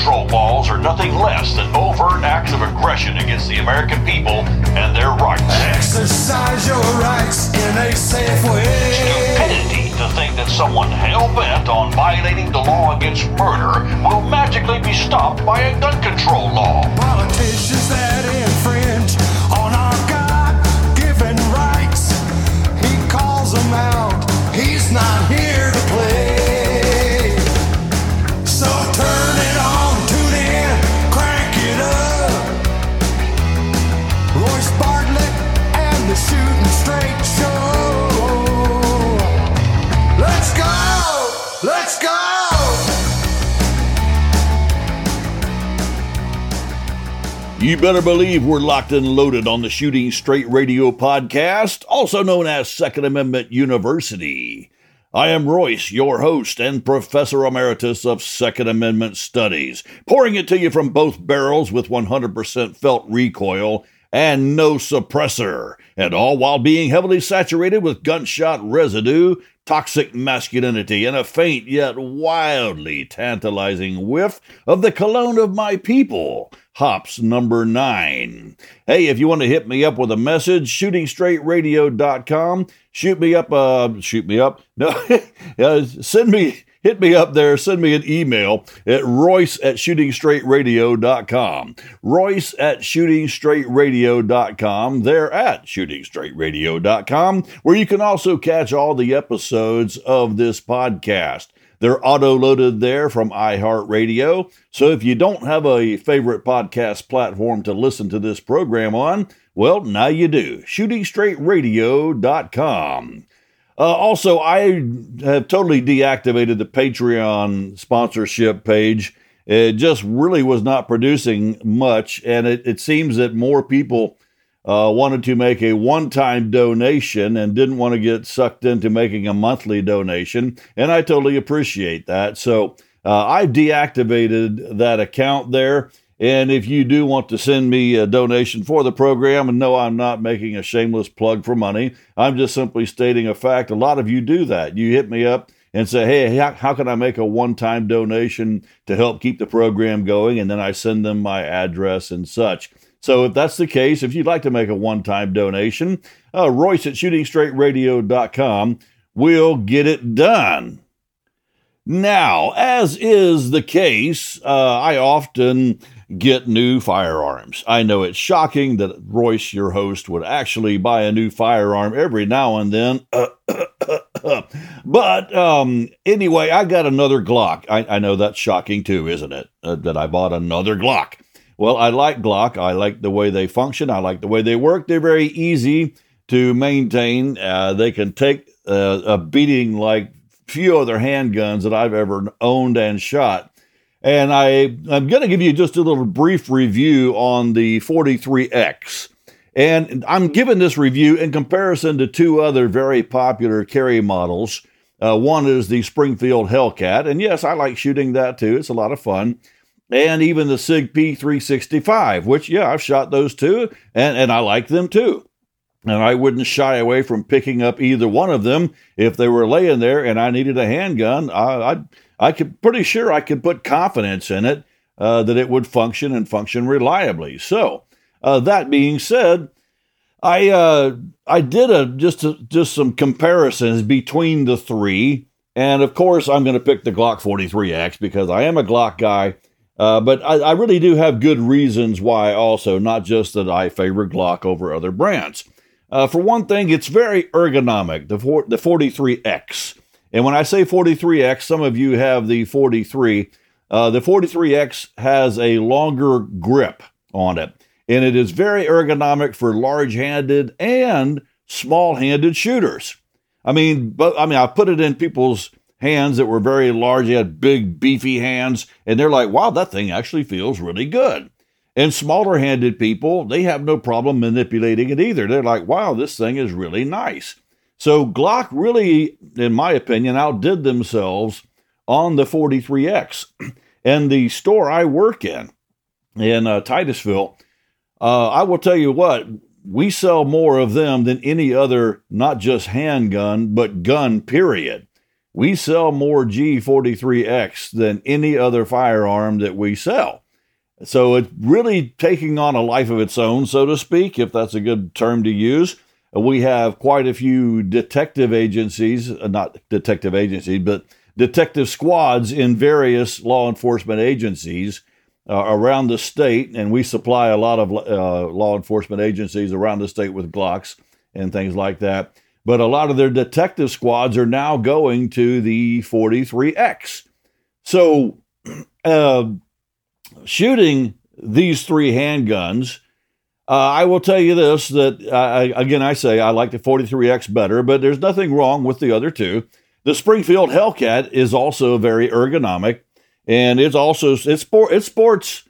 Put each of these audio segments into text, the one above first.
control laws are nothing less than overt acts of aggression against the American people and their rights. Exercise your rights in a safe way. Stupidity to think that someone hell bent on violating the law against murder will magically be stopped by a gun control law. Politicians that infringe on our God-given rights. He calls them out. He's not here You better believe we're locked and loaded on the Shooting Straight Radio podcast, also known as Second Amendment University. I am Royce, your host and Professor Emeritus of Second Amendment Studies, pouring it to you from both barrels with 100% felt recoil and no suppressor, and all while being heavily saturated with gunshot residue, toxic masculinity, and a faint yet wildly tantalizing whiff of the cologne of my people. Hops number nine. Hey, if you want to hit me up with a message, shootingstraightradio.com. Shoot me up, uh, shoot me up. No, uh, send me, hit me up there. Send me an email at royce at shootingstraightradio.com. Royce at shootingstraightradio.com. They're at shootingstraightradio.com, where you can also catch all the episodes of this podcast. They're auto loaded there from iHeartRadio. So if you don't have a favorite podcast platform to listen to this program on, well, now you do. ShootingStraightRadio.com. Uh, also, I have totally deactivated the Patreon sponsorship page. It just really was not producing much, and it, it seems that more people uh, wanted to make a one time donation and didn't want to get sucked into making a monthly donation. And I totally appreciate that. So uh, I've deactivated that account there. And if you do want to send me a donation for the program, and no, I'm not making a shameless plug for money, I'm just simply stating a fact. A lot of you do that. You hit me up and say, hey, how, how can I make a one time donation to help keep the program going? And then I send them my address and such. So if that's the case, if you'd like to make a one-time donation, uh, Royce at shootingstraightradio.com will get it done. Now, as is the case, uh, I often get new firearms. I know it's shocking that Royce, your host, would actually buy a new firearm every now and then. but um, anyway, I got another Glock. I, I, know that's shocking too, isn't it? Uh, that I bought another Glock. Well, I like Glock. I like the way they function. I like the way they work. They're very easy to maintain. Uh, they can take uh, a beating like few other handguns that I've ever owned and shot. And I, I'm going to give you just a little brief review on the 43X. And I'm giving this review in comparison to two other very popular carry models. Uh, one is the Springfield Hellcat. And yes, I like shooting that too. It's a lot of fun and even the SIG P365, which, yeah, I've shot those too, and, and I like them too. And I wouldn't shy away from picking up either one of them if they were laying there and I needed a handgun. I, I, I could pretty sure I could put confidence in it uh, that it would function and function reliably. So, uh, that being said, I uh, I did a just a, just some comparisons between the three, and of course I'm going to pick the Glock 43X because I am a Glock guy uh, but I, I, really do have good reasons why, also, not just that I favor Glock over other brands. Uh, for one thing, it's very ergonomic, the, for, the 43X. And when I say 43X, some of you have the 43. Uh, the 43X has a longer grip on it, and it is very ergonomic for large handed and small handed shooters. I mean, but I mean, I put it in people's hands that were very large. He had big, beefy hands, and they're like, wow, that thing actually feels really good. And smaller handed people, they have no problem manipulating it either. They're like, wow, this thing is really nice. So Glock really, in my opinion, outdid themselves on the 43X. And the store I work in, in uh, Titusville, uh, I will tell you what, we sell more of them than any other, not just handgun, but gun, period. We sell more G43X than any other firearm that we sell. So it's really taking on a life of its own, so to speak, if that's a good term to use. We have quite a few detective agencies, uh, not detective agencies, but detective squads in various law enforcement agencies uh, around the state, and we supply a lot of uh, law enforcement agencies around the state with Glocks and things like that. But a lot of their detective squads are now going to the 43X. So, uh, shooting these three handguns, uh, I will tell you this that I, again, I say I like the 43X better, but there's nothing wrong with the other two. The Springfield Hellcat is also very ergonomic and it's also it's sport it sports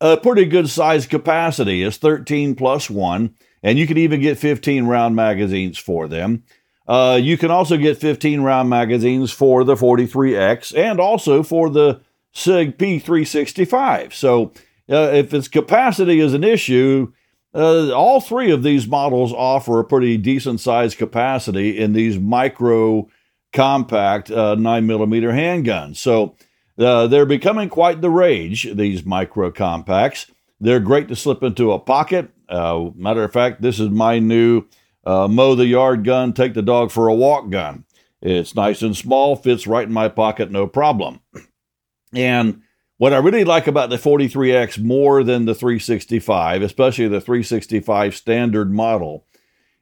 a pretty good size capacity. It's 13 plus one, and you can even get 15 round magazines for them. Uh, you can also get 15 round magazines for the 43X and also for the SIG P365. So uh, if its capacity is an issue, uh, all three of these models offer a pretty decent size capacity in these micro compact uh, 9 millimeter handguns. So uh, they're becoming quite the rage, these micro compacts. They're great to slip into a pocket. Uh, matter of fact, this is my new uh, mow the yard gun, take the dog for a walk gun. It's nice and small, fits right in my pocket, no problem. And what I really like about the 43X more than the 365, especially the 365 standard model,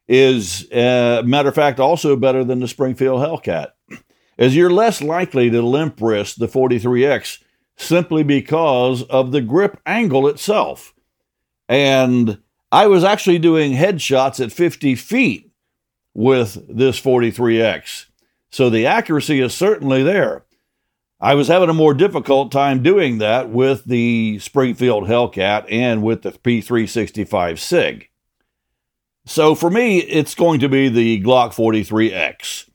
is, uh, matter of fact, also better than the Springfield Hellcat is you're less likely to limp wrist the 43X simply because of the grip angle itself. And I was actually doing headshots at 50 feet with this 43X. So the accuracy is certainly there. I was having a more difficult time doing that with the Springfield Hellcat and with the P365 SIG. So for me, it's going to be the Glock 43X.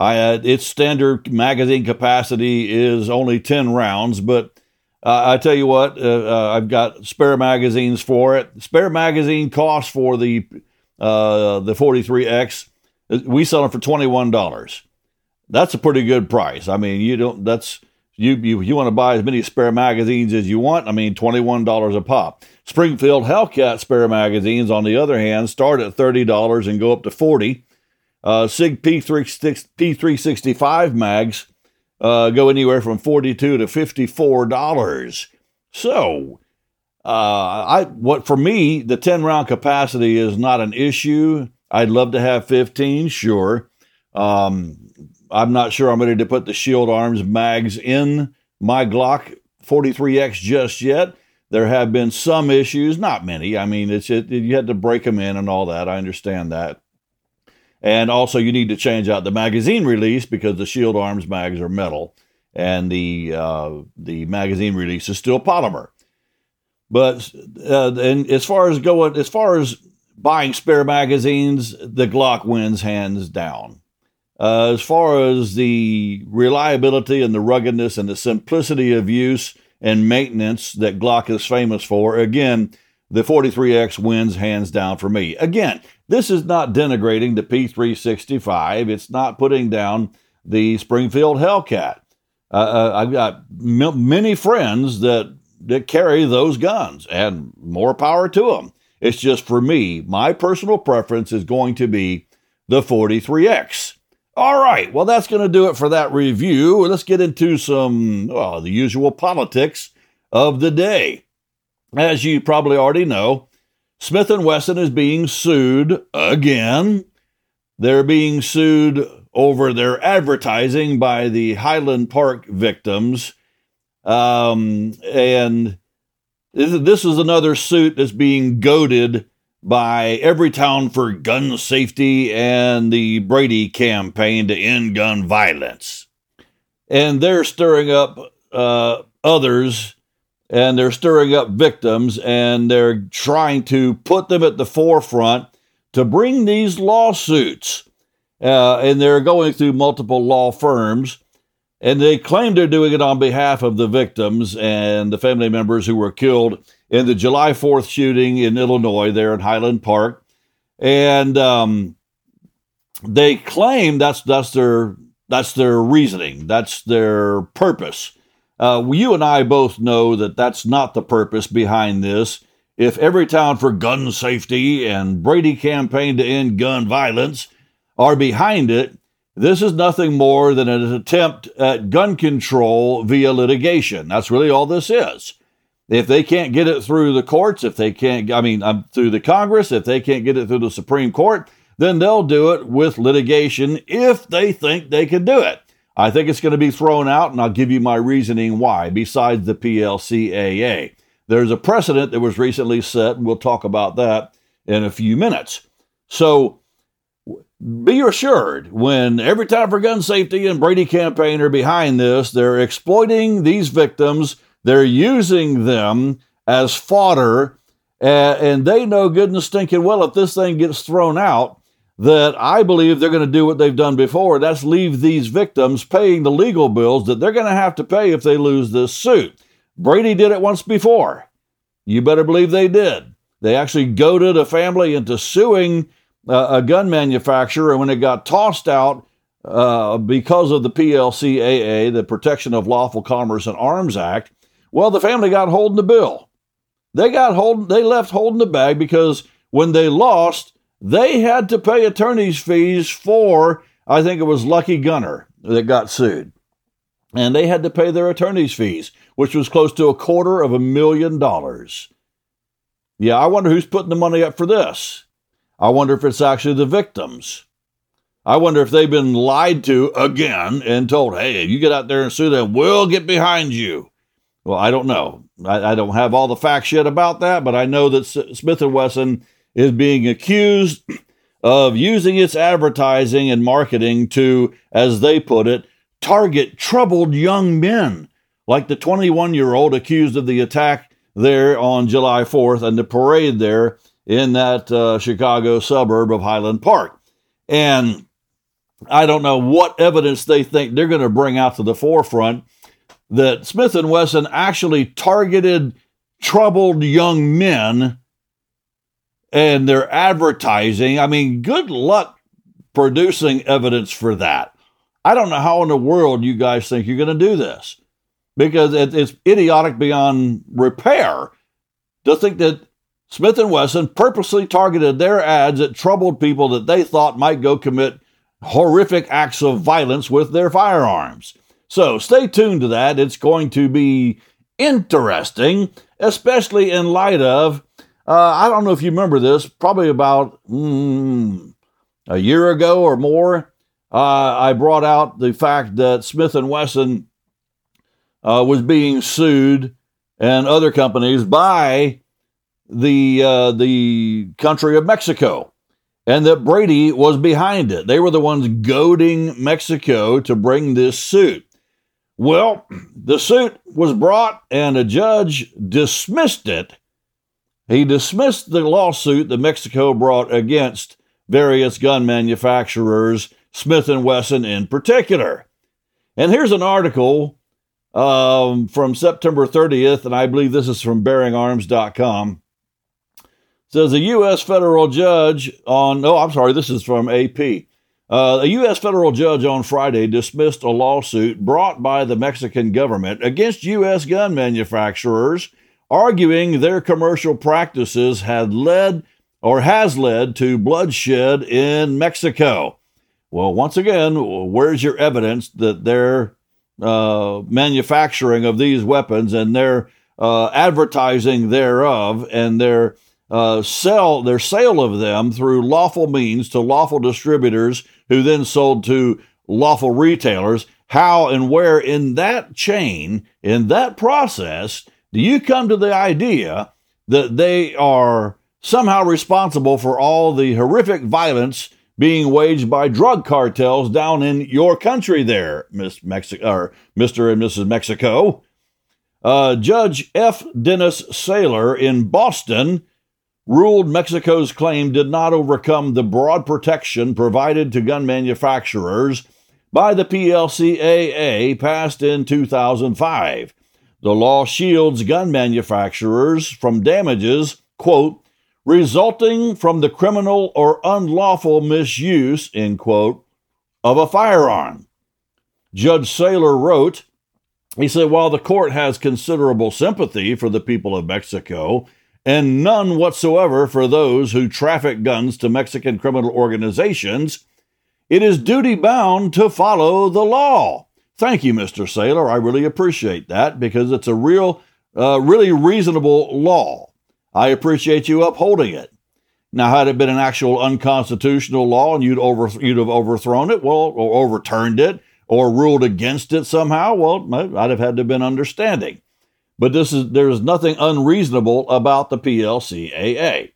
I, uh, its standard magazine capacity is only 10 rounds, but uh, I tell you what, uh, uh I've got spare magazines for it. Spare magazine cost for the uh, the 43X, uh, we sell them for $21. That's a pretty good price. I mean, you don't, that's, you, you, you want to buy as many spare magazines as you want. I mean, $21 a pop. Springfield Hellcat spare magazines, on the other hand, start at $30 and go up to 40 uh, SIG P3, P365 mags uh, go anywhere from 42 to $54. So, uh, I what for me, the 10 round capacity is not an issue. I'd love to have 15, sure. Um, I'm not sure I'm ready to put the Shield Arms mags in my Glock 43X just yet. There have been some issues, not many. I mean, it's it, you had to break them in and all that. I understand that. And also, you need to change out the magazine release because the Shield Arms mags are metal, and the uh, the magazine release is still polymer. But uh, and as far as going, as far as buying spare magazines, the Glock wins hands down. Uh, as far as the reliability and the ruggedness and the simplicity of use and maintenance that Glock is famous for, again, the 43X wins hands down for me. Again, this is not denigrating the P365. It's not putting down the Springfield Hellcat. Uh, uh I've got m- many friends that that carry those guns, and more power to them. It's just for me, my personal preference is going to be the 43X. All right, well, that's going to do it for that review. Let's get into some, well, the usual politics of the day. As you probably already know, Smith & Wesson is being sued again. They're being sued over their advertising by the Highland Park victims. Um, and this is another suit that's being goaded by every town for gun safety and the Brady campaign to end gun violence. And they're stirring up uh, others and they're stirring up victims and they're trying to put them at the forefront to bring these lawsuits. Uh, and they're going through multiple law firms. And they claim they're doing it on behalf of the victims and the family members who were killed in the July 4th shooting in Illinois, there in Highland Park. and um, they claim that's that's their that's their reasoning, that's their purpose. Uh, you and I both know that that's not the purpose behind this. If Everytown for Gun Safety and Brady campaign to end gun violence are behind it, this is nothing more than an attempt at gun control via litigation. That's really all this is. If they can't get it through the courts, if they can't, I mean, um, through the Congress, if they can't get it through the Supreme Court, then they'll do it with litigation if they think they can do it. I think it's going to be thrown out, and I'll give you my reasoning why, besides the PLCAA. There's a precedent that was recently set, and we'll talk about that in a few minutes. So be assured when Everytown for Gun Safety and Brady campaign are behind this, they're exploiting these victims, they're using them as fodder, and they know good and stinking well if this thing gets thrown out, that I believe they're going to do what they've done before. That's leave these victims paying the legal bills that they're going to have to pay if they lose this suit. Brady did it once before. You better believe they did. They actually goaded a family into suing uh, a gun manufacturer, and when it got tossed out uh, because of the PLCAA, the Protection of Lawful Commerce and Arms Act, well, the family got holding the bill. They got hold. They left holding the bag because when they lost, they had to pay attorney's fees for, I think it was Lucky Gunner that got sued. And they had to pay their attorney's fees, which was close to a quarter of a million dollars. Yeah, I wonder who's putting the money up for this. I wonder if it's actually the victims. I wonder if they've been lied to again and told, hey, if you get out there and sue them, we'll get behind you. Well, I don't know. I, I don't have all the facts yet about that, but I know that S- Smith & Wesson is being accused of using its advertising and marketing to, as they put it, target troubled young men, like the 21 year old accused of the attack there on July 4th and the parade there in that uh, Chicago suburb of Highland Park. And I don't know what evidence they think they're going to bring out to the forefront that Smith and Wesson actually targeted troubled young men and their advertising. I mean, good luck producing evidence for that. I don't know how in the world you guys think you're going to do this because it's idiotic beyond repair to think that Smith and Wesson purposely targeted their ads at troubled people that they thought might go commit horrific acts of violence with their firearms. So stay tuned to that. It's going to be interesting, especially in light of uh, I don't know if you remember this, probably about mm, a year ago or more. Uh, I brought out the fact that Smith and Wesson uh, was being sued and other companies by the uh, the country of Mexico, and that Brady was behind it. They were the ones goading Mexico to bring this suit. Well, the suit was brought, and a judge dismissed it he dismissed the lawsuit that Mexico brought against various gun manufacturers, Smith Wesson in particular. And here's an article um, from September 30th, and I believe this is from BearingArms.com. It says a U.S. federal judge on, oh, I'm sorry, this is from AP. Uh, a U.S. federal judge on Friday dismissed a lawsuit brought by the Mexican government against U.S. gun manufacturers arguing their commercial practices had led or has led to bloodshed in Mexico. Well, once again, where's your evidence that their uh, manufacturing of these weapons and their uh, advertising thereof and their uh, sell their sale of them through lawful means to lawful distributors who then sold to lawful retailers? How and where in that chain, in that process, do you come to the idea that they are somehow responsible for all the horrific violence being waged by drug cartels down in your country there, Miss or Mr. and Mrs. Mexico? Uh, Judge F. Dennis Saylor in Boston ruled Mexico's claim did not overcome the broad protection provided to gun manufacturers by the PLCAA passed in 2005. The law shields gun manufacturers from damages, quote, resulting from the criminal or unlawful misuse, end quote, of a firearm. Judge Saylor wrote, he said, while the court has considerable sympathy for the people of Mexico and none whatsoever for those who traffic guns to Mexican criminal organizations, it is duty bound to follow the law. Thank you, Mr. Saylor. I really appreciate that because it's a real, uh, really reasonable law. I appreciate you upholding it. Now, had it been an actual unconstitutional law and you'd over you'd have overthrown it, well, or overturned it, or ruled against it somehow, well, I'd have had to have been understanding. But this is there's nothing unreasonable about the PLCAA.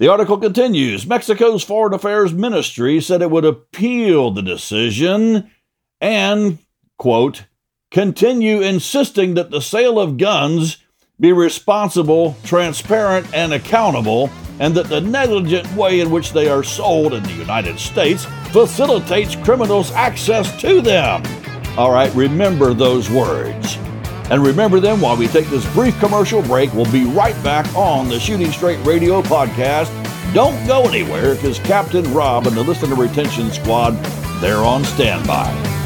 The article continues Mexico's Foreign Affairs Ministry said it would appeal the decision and, quote, continue insisting that the sale of guns be responsible, transparent, and accountable, and that the negligent way in which they are sold in the United States facilitates criminals access to them. All right, remember those words. And remember them while we take this brief commercial break. We'll be right back on the Shooting Straight Radio podcast. Don't go anywhere because Captain Rob and the Listener Retention Squad, they're on standby.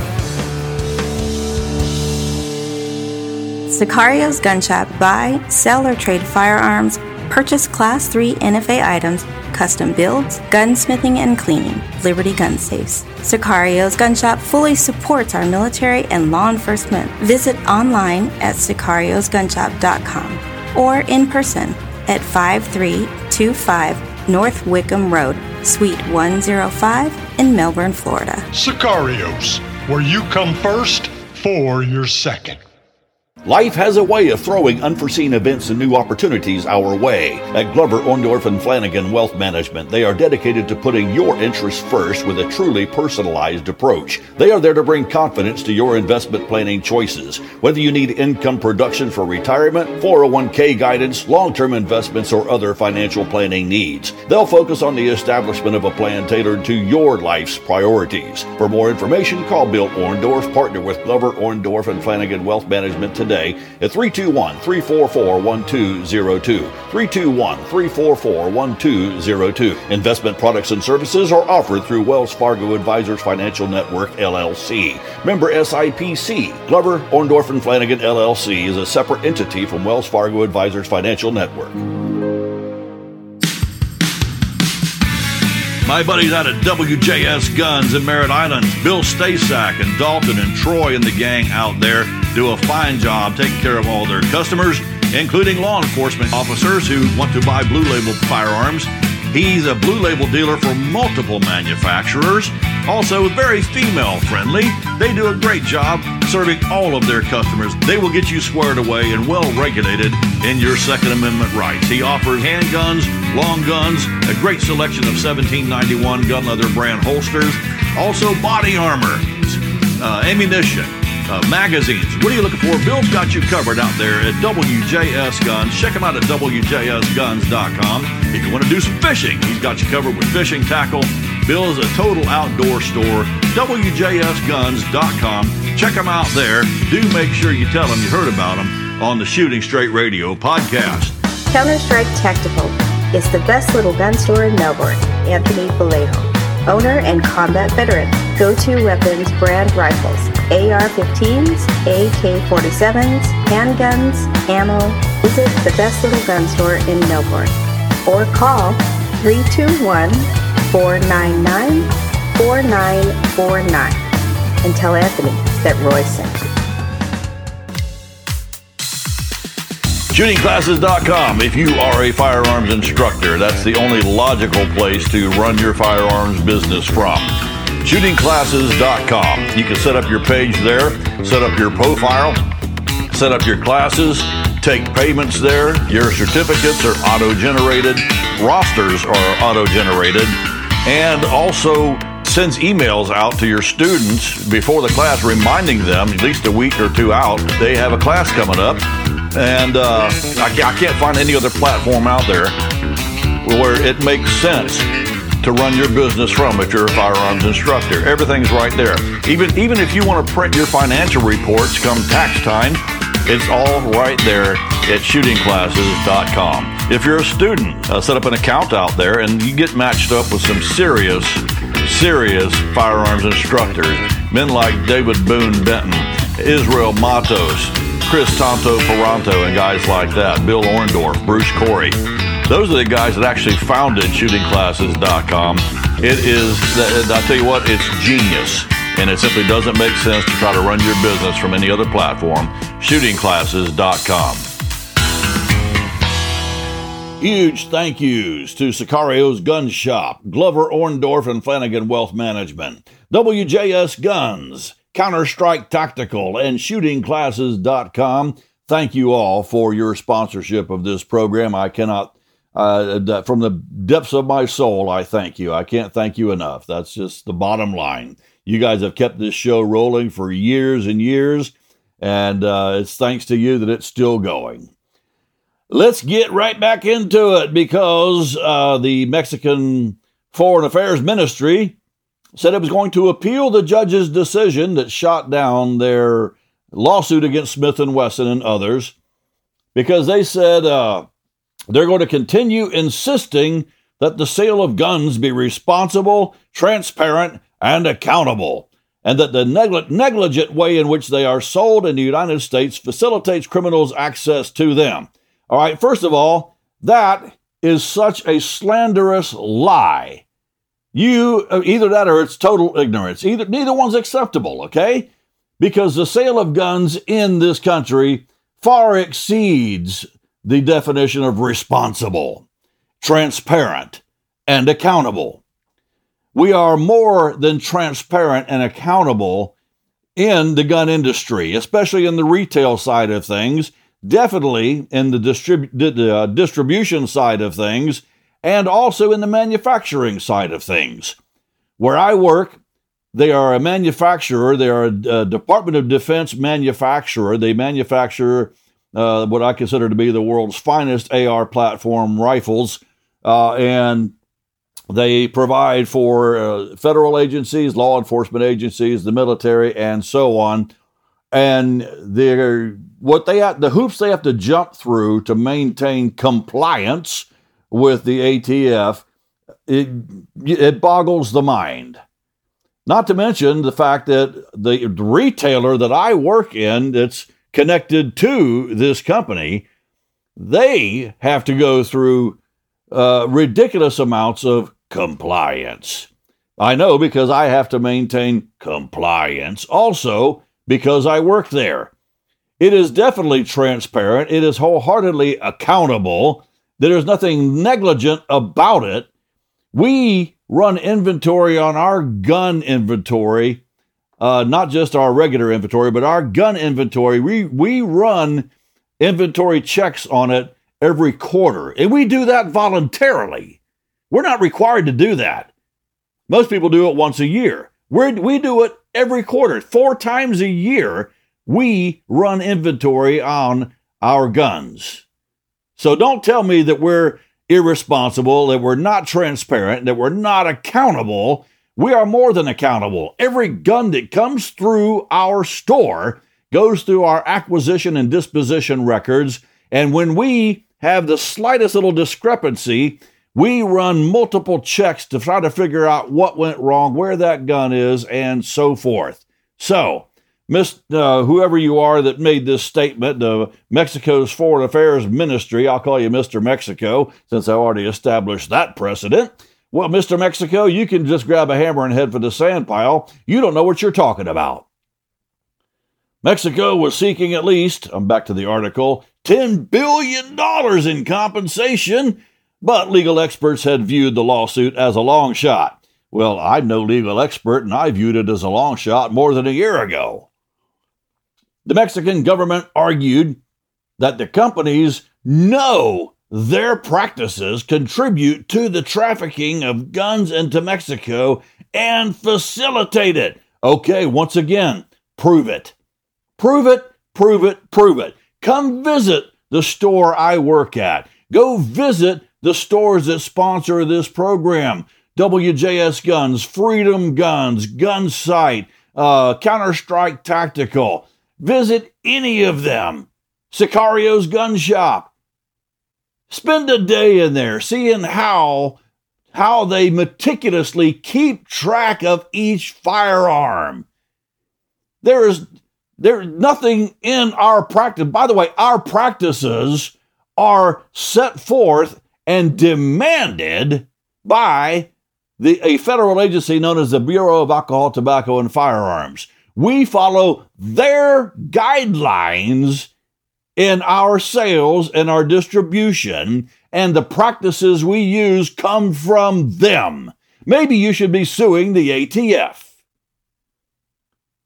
Sicario's Gun Shop buy, sell, or trade firearms, purchase Class 3 NFA items, custom builds, gunsmithing and cleaning, Liberty Gun Safes. Sicario's Gun Shop fully supports our military and law enforcement. Visit online at sicariosgunshop.com or in person at 5325 North Wickham Road, Suite 105 in Melbourne, Florida. Sicarios, where you come first for your second. Life has a way of throwing unforeseen events and new opportunities our way. At Glover, Orndorff, and Flanagan Wealth Management, they are dedicated to putting your interests first with a truly personalized approach. They are there to bring confidence to your investment planning choices. Whether you need income production for retirement, 401k guidance, long-term investments, or other financial planning needs, they'll focus on the establishment of a plan tailored to your life's priorities. For more information, call Bill Orndorff, partner with Glover, Orndorff, and Flanagan Wealth Management today at 321 344 1202. 321 344 1202. Investment products and services are offered through Wells Fargo Advisors Financial Network, LLC. Member SIPC. Glover, Orndorff, and Flanagan, LLC is a separate entity from Wells Fargo Advisors Financial Network. My buddies out at WJS Guns in Merritt Island, Bill Stasak and Dalton and Troy and the gang out there do a fine job taking care of all their customers, including law enforcement officers who want to buy blue label firearms. He's a blue label dealer for multiple manufacturers, also very female friendly. They do a great job serving all of their customers. They will get you squared away and well regulated in your Second Amendment rights. He offers handguns, long guns, a great selection of 1791 gun leather brand holsters, also body armor, uh, ammunition, uh, magazines. What are you looking for? Bill's got you covered out there at WJS Guns. Check him out at WJSGuns.com. If you want to do some fishing, he's got you covered with fishing tackle. Bill is a total outdoor store. WJSGuns.com. Check him out there. Do make sure you tell him you heard about him on the Shooting Straight Radio podcast. Counter Strike Tactical is the best little gun store in Melbourne. Anthony Vallejo, owner and combat veteran. Go-to weapons brand rifles, AR-15s, AK-47s, handguns, ammo. Visit the best little gun store in Melbourne or call 321-499-4949 and tell Anthony that Roy sent you. ShootingClasses.com. If you are a firearms instructor, that's the only logical place to run your firearms business from. ShootingClasses.com. You can set up your page there, set up your profile, set up your classes, take payments there. Your certificates are auto generated, rosters are auto generated, and also sends emails out to your students before the class reminding them at least a week or two out they have a class coming up and uh, I, I can't find any other platform out there where it makes sense to run your business from if you're a firearms instructor. Everything's right there. Even even if you want to print your financial reports come tax time, It's all right there at shootingclasses.com. If you're a student, uh, set up an account out there and you get matched up with some serious, serious firearms instructors. Men like David Boone Benton, Israel Matos, Chris Tonto Ferranto, and guys like that, Bill Orndorff, Bruce Corey. Those are the guys that actually founded shootingclasses.com. It is, uh, I tell you what, it's genius. And it simply doesn't make sense to try to run your business from any other platform. Shootingclasses.com. Huge thank yous to Sicario's Gun Shop, Glover Orndorff and Flanagan Wealth Management, WJS Guns, Counter Strike Tactical, and ShootingClasses.com. Thank you all for your sponsorship of this program. I cannot, uh, from the depths of my soul, I thank you. I can't thank you enough. That's just the bottom line. You guys have kept this show rolling for years and years, and uh, it's thanks to you that it's still going. Let's get right back into it because uh, the Mexican Foreign Affairs Ministry said it was going to appeal the judge's decision that shot down their lawsuit against Smith and Wesson and others because they said uh, they're going to continue insisting that the sale of guns be responsible, transparent, and accountable, and that the negligent way in which they are sold in the United States facilitates criminals' access to them. All right, first of all, that is such a slanderous lie. You uh, either that or it's total ignorance. Either neither one's acceptable, okay? Because the sale of guns in this country far exceeds the definition of responsible, transparent, and accountable. We are more than transparent and accountable in the gun industry, especially in the retail side of things, definitely in the distrib- uh, distribution side of things, and also in the manufacturing side of things. Where I work, they are a manufacturer, they are a, a Department of Defense manufacturer. They manufacture uh, what I consider to be the world's finest AR platform rifles. Uh, and they provide for uh, federal agencies, law enforcement agencies, the military, and so on. And they're what they have, the hoops they have to jump through to maintain compliance with the ATF, it, it boggles the mind. Not to mention the fact that the retailer that I work in that's connected to this company, they have to go through uh, ridiculous amounts of compliance. I know because I have to maintain compliance also because I work there. It is definitely transparent, it is wholeheartedly accountable. There is nothing negligent about it. We run inventory on our gun inventory, uh, not just our regular inventory, but our gun inventory. We, we run inventory checks on it every quarter, and we do that voluntarily. We're not required to do that. Most people do it once a year. We're, we do it every quarter, four times a year. We run inventory on our guns. So don't tell me that we're irresponsible, that we're not transparent, that we're not accountable. We are more than accountable. Every gun that comes through our store goes through our acquisition and disposition records. And when we have the slightest little discrepancy, we run multiple checks to try to figure out what went wrong, where that gun is, and so forth. So, Miss, uh, whoever you are that made this statement, uh, Mexico's Foreign Affairs Ministry, I'll call you Mr. Mexico since I already established that precedent. Well, Mr. Mexico, you can just grab a hammer and head for the sand pile. You don't know what you're talking about. Mexico was seeking at least, I'm back to the article, $10 billion in compensation but legal experts had viewed the lawsuit as a long shot. Well, I'm no legal expert, and I viewed it as a long shot more than a year ago. The Mexican government argued that the companies know their practices contribute to the trafficking of guns into Mexico and facilitate it. Okay, once again, prove it. Prove it, prove it, prove it. Come visit the store I work at. Go visit the stores that sponsor this program WJS Guns, Freedom Guns, Gunsight, uh, Counter Strike Tactical. Visit any of them Sicario's gun shop. Spend a day in there seeing how how they meticulously keep track of each firearm. There is there's nothing in our practice. By the way, our practices are set forth and demanded by the, a federal agency known as the Bureau of Alcohol, Tobacco, and Firearms. We follow their guidelines in our sales and our distribution, and the practices we use come from them. Maybe you should be suing the ATF.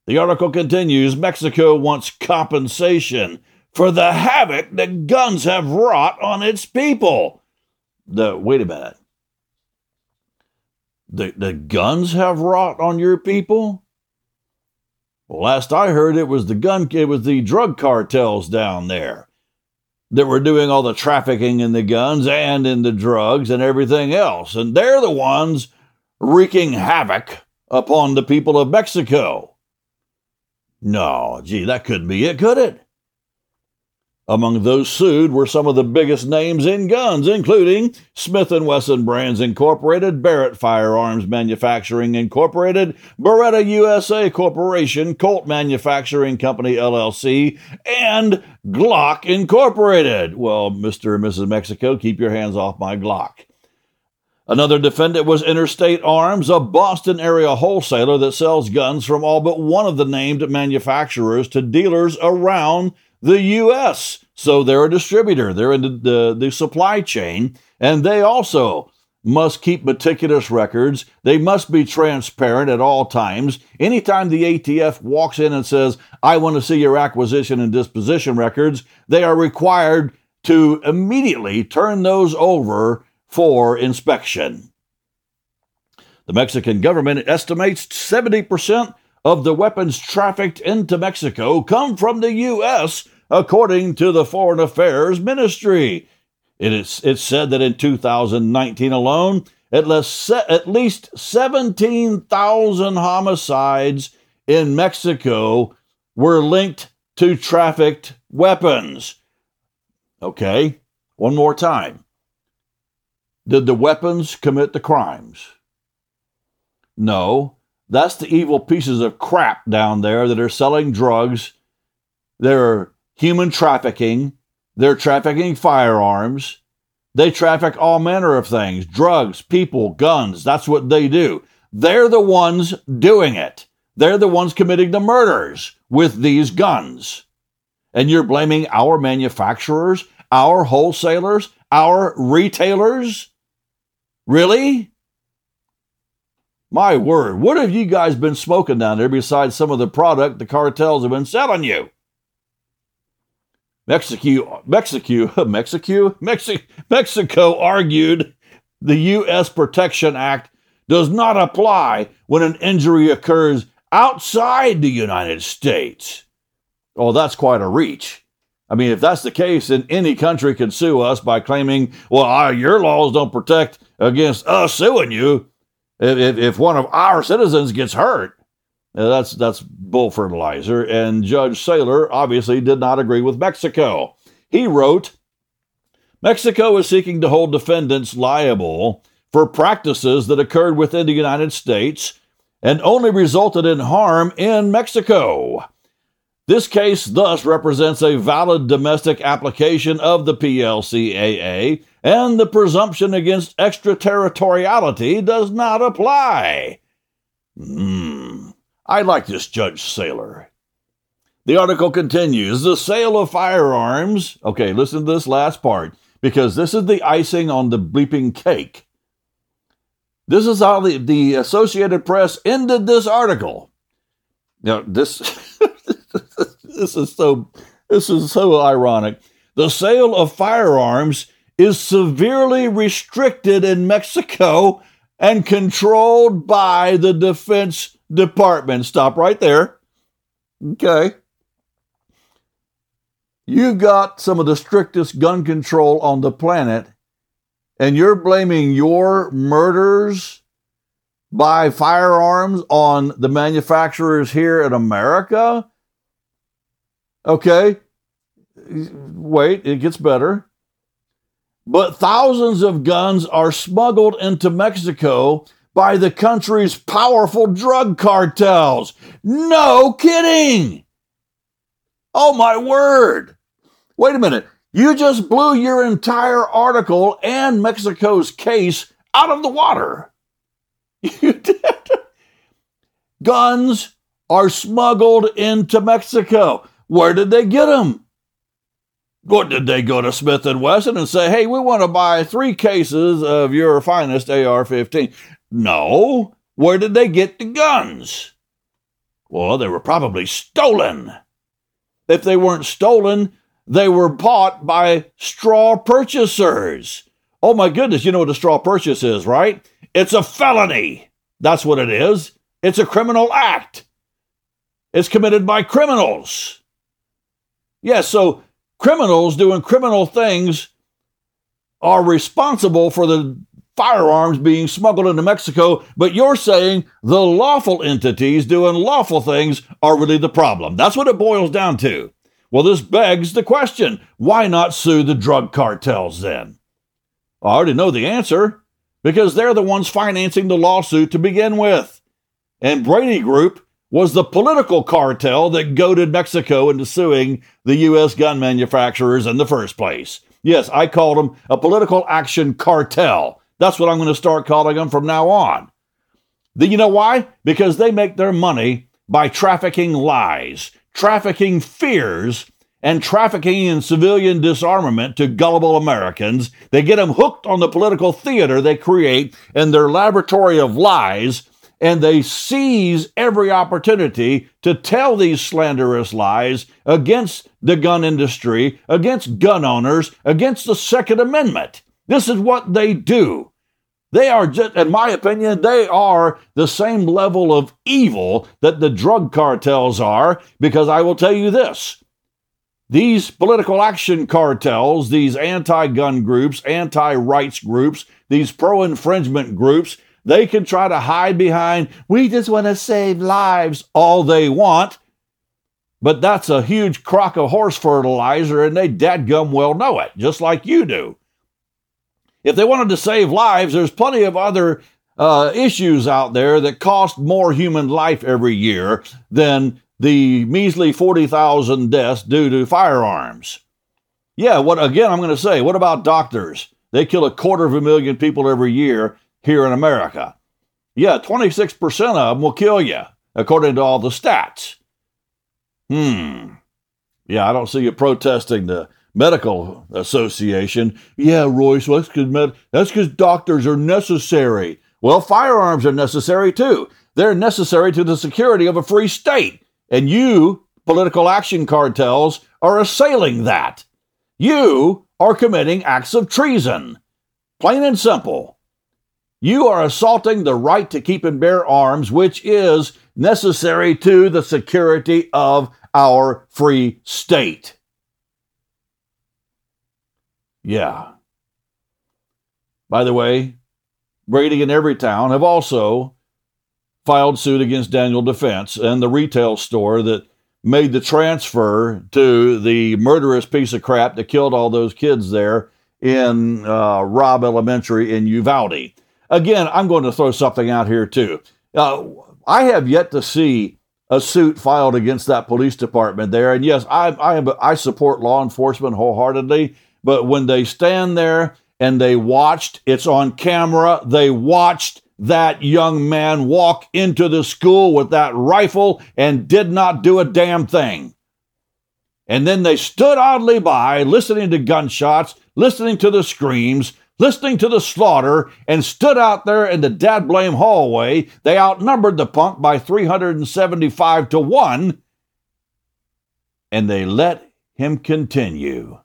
The article continues Mexico wants compensation for the havoc that guns have wrought on its people. The wait a minute. The the guns have wrought on your people? Last I heard it was the gun it was the drug cartels down there that were doing all the trafficking in the guns and in the drugs and everything else. And they're the ones wreaking havoc upon the people of Mexico. No, gee, that couldn't be it, could it? Among those sued were some of the biggest names in guns, including Smith & Wesson Brands Incorporated, Barrett Firearms Manufacturing Incorporated, Beretta USA Corporation, Colt Manufacturing Company LLC, and Glock Incorporated. Well, Mr. and Mrs. Mexico, keep your hands off my Glock. Another defendant was Interstate Arms, a Boston area wholesaler that sells guns from all but one of the named manufacturers to dealers around the U.S. So they're a distributor, they're in the, the, the supply chain, and they also must keep meticulous records. They must be transparent at all times. Anytime the ATF walks in and says, I want to see your acquisition and disposition records, they are required to immediately turn those over for inspection. The Mexican government estimates 70% of the weapons trafficked into Mexico come from the U.S., according to the Foreign Affairs Ministry. It is it's said that in 2019 alone, at least, at least 17,000 homicides in Mexico were linked to trafficked weapons. Okay, one more time. Did the weapons commit the crimes? No, that's the evil pieces of crap down there that are selling drugs. They're human trafficking. They're trafficking firearms. They traffic all manner of things drugs, people, guns. That's what they do. They're the ones doing it. They're the ones committing the murders with these guns. And you're blaming our manufacturers, our wholesalers, our retailers? Really? My word, what have you guys been smoking down there besides some of the product the cartels have been selling you? Mexico, Mexico, Mexico, Mexico, argued the U.S. Protection Act does not apply when an injury occurs outside the United States. Oh, that's quite a reach. I mean, if that's the case, then any country can sue us by claiming, well, your laws don't protect against us suing you if, if one of our citizens gets hurt. Uh, that's that's bull fertilizer. And Judge Saylor obviously did not agree with Mexico. He wrote, Mexico is seeking to hold defendants liable for practices that occurred within the United States and only resulted in harm in Mexico. This case thus represents a valid domestic application of the PLCAA, and the presumption against extraterritoriality does not apply. Hmm. I like this Judge Saylor. The article continues The sale of firearms. Okay, listen to this last part because this is the icing on the bleeping cake. This is how the, the Associated Press ended this article. Now, this. this is so this is so ironic. The sale of firearms is severely restricted in Mexico and controlled by the Defense Department. Stop right there. Okay. You got some of the strictest gun control on the planet, and you're blaming your murders by firearms on the manufacturers here in America? Okay? wait, it gets better. But thousands of guns are smuggled into Mexico by the country's powerful drug cartels. No kidding. Oh my word. Wait a minute. You just blew your entire article and Mexico's case out of the water. You did. Guns are smuggled into Mexico. Where did they get them? What did they go to Smith and Wesson and say, "Hey, we want to buy three cases of your finest AR-15"? No. Where did they get the guns? Well, they were probably stolen. If they weren't stolen, they were bought by straw purchasers. Oh my goodness, you know what a straw purchase is, right? It's a felony. That's what it is. It's a criminal act. It's committed by criminals. Yes, yeah, so criminals doing criminal things are responsible for the firearms being smuggled into Mexico, but you're saying the lawful entities doing lawful things are really the problem. That's what it boils down to. Well, this begs the question why not sue the drug cartels then? I already know the answer because they're the ones financing the lawsuit to begin with. And Brady Group was the political cartel that goaded Mexico into suing the U.S. gun manufacturers in the first place. Yes, I called them a political action cartel. That's what I'm going to start calling them from now on. Do you know why? Because they make their money by trafficking lies, trafficking fears, and trafficking in civilian disarmament to gullible Americans. They get them hooked on the political theater they create in their laboratory of lies, and they seize every opportunity to tell these slanderous lies against the gun industry, against gun owners, against the Second Amendment. This is what they do. They are just, in my opinion, they are the same level of evil that the drug cartels are, because I will tell you this. These political action cartels, these anti gun groups, anti rights groups, these pro infringement groups, they can try to hide behind, we just want to save lives all they want. But that's a huge crock of horse fertilizer, and they dadgum well know it, just like you do. If they wanted to save lives, there's plenty of other uh, issues out there that cost more human life every year than the measly 40,000 deaths due to firearms. Yeah, what again I'm going to say, what about doctors? They kill a quarter of a million people every year here in America. Yeah, 26% of them will kill you, according to all the stats. Hmm. Yeah, I don't see you protesting the medical association. Yeah, Royce, well, that's because med- that's because doctors are necessary. Well, firearms are necessary too. They're necessary to the security of a free state. And you, political action cartels, are assailing that. You are committing acts of treason. Plain and simple. You are assaulting the right to keep and bear arms, which is necessary to the security of our free state. Yeah. By the way, Brady and Everytown have also filed suit against Daniel Defense and the retail store that made the transfer to the murderous piece of crap that killed all those kids there in uh, Robb Elementary in Uvalde. Again, I'm going to throw something out here too. Uh, I have yet to see a suit filed against that police department there, and yes, I I, am, I support law enforcement wholeheartedly. But when they stand there and they watched, it's on camera, they watched that young man walk into the school with that rifle and did not do a damn thing. And then they stood idly by, listening to gunshots, listening to the screams, listening to the slaughter, and stood out there in the dad blame hallway. They outnumbered the punk by 375 to 1, and they let him continue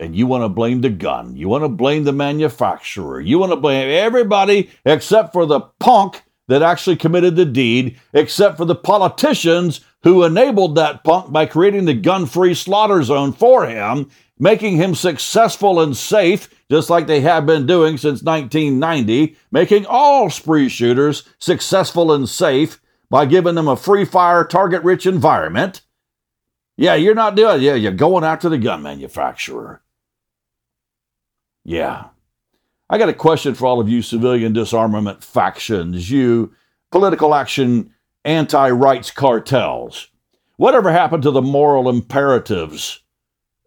and you want to blame the gun. You want to blame the manufacturer. You want to blame everybody except for the punk that actually committed the deed, except for the politicians who enabled that punk by creating the gun free slaughter zone for him, making him successful and safe, just like they have been doing since 1990, making all spree shooters successful and safe by giving them a free fire, target rich environment. Yeah, you're not doing. Yeah, you're going after the gun manufacturer. Yeah. I got a question for all of you civilian disarmament factions, you political action anti rights cartels. Whatever happened to the moral imperatives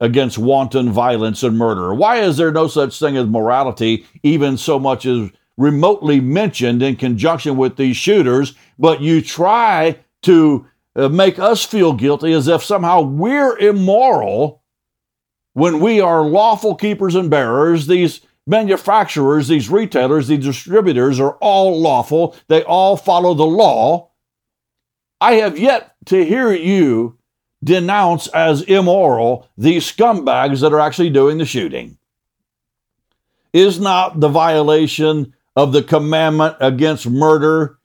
against wanton violence and murder? Why is there no such thing as morality, even so much as remotely mentioned in conjunction with these shooters? But you try to uh, make us feel guilty as if somehow we're immoral when we are lawful keepers and bearers. These manufacturers, these retailers, these distributors are all lawful. They all follow the law. I have yet to hear you denounce as immoral these scumbags that are actually doing the shooting. Is not the violation of the commandment against murder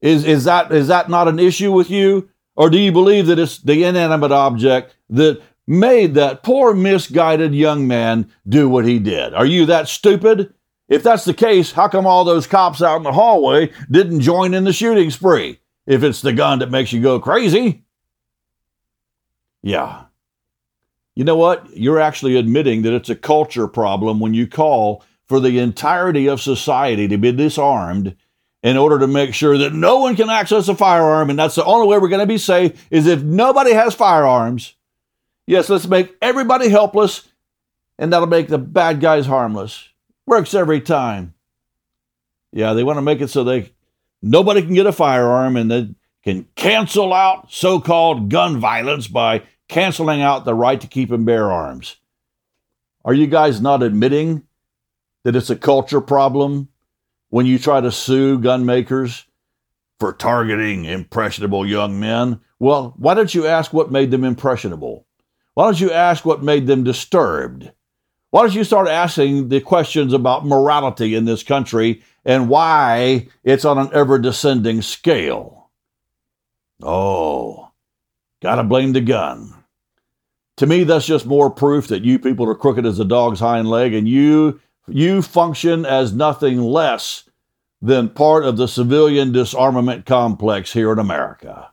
is, is, that, is that not an issue with you? Or do you believe that it's the inanimate object that made that poor misguided young man do what he did. Are you that stupid? If that's the case, how come all those cops out in the hallway didn't join in the shooting spree? If it's the gun that makes you go crazy. Yeah. You know what? You're actually admitting that it's a culture problem when you call for the entirety of society to be disarmed in order to make sure that no one can access a firearm. And that's the only way we're going to be safe is if nobody has firearms. Yes, let's make everybody helpless, and that'll make the bad guys harmless. Works every time. Yeah, they want to make it so they nobody can get a firearm and they can cancel out so-called gun violence by canceling out the right to keep and bear arms. Are you guys not admitting that it's a culture problem when you try to sue gun makers for targeting impressionable young men? Well, why don't you ask what made them impressionable? Why don't you ask what made them disturbed? Why don't you start asking the questions about morality in this country and why it's on an ever descending scale? Oh, gotta blame the gun. To me, that's just more proof that you people are crooked as a dog's hind leg and you, you function as nothing less than part of the civilian disarmament complex here in America.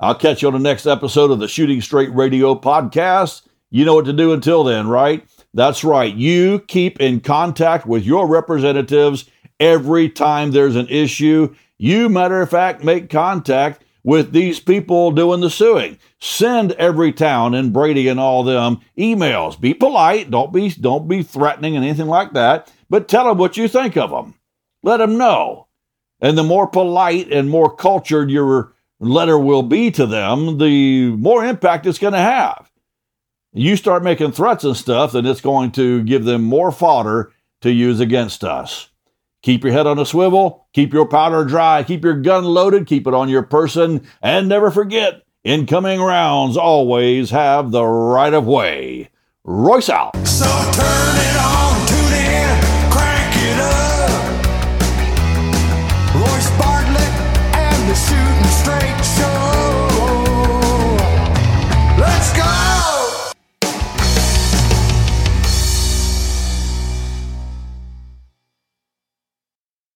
I'll catch you on the next episode of the Shooting Straight Radio podcast. You know what to do until then, right? That's right. You keep in contact with your representatives every time there's an issue. You, matter of fact, make contact with these people doing the suing. Send Everytown and Brady and all them emails. Be polite. Don't be don't be threatening and anything like that. But tell them what you think of them. Let them know. And the more polite and more cultured your letter will be to them, the more impact it's going to have. You start making threats and stuff, then it's going to give them more fodder to use against us. Keep your head on a swivel, keep your powder dry, keep your gun loaded, keep it on your person, and never forget incoming rounds always have the right of way. Royce out. So turn it on.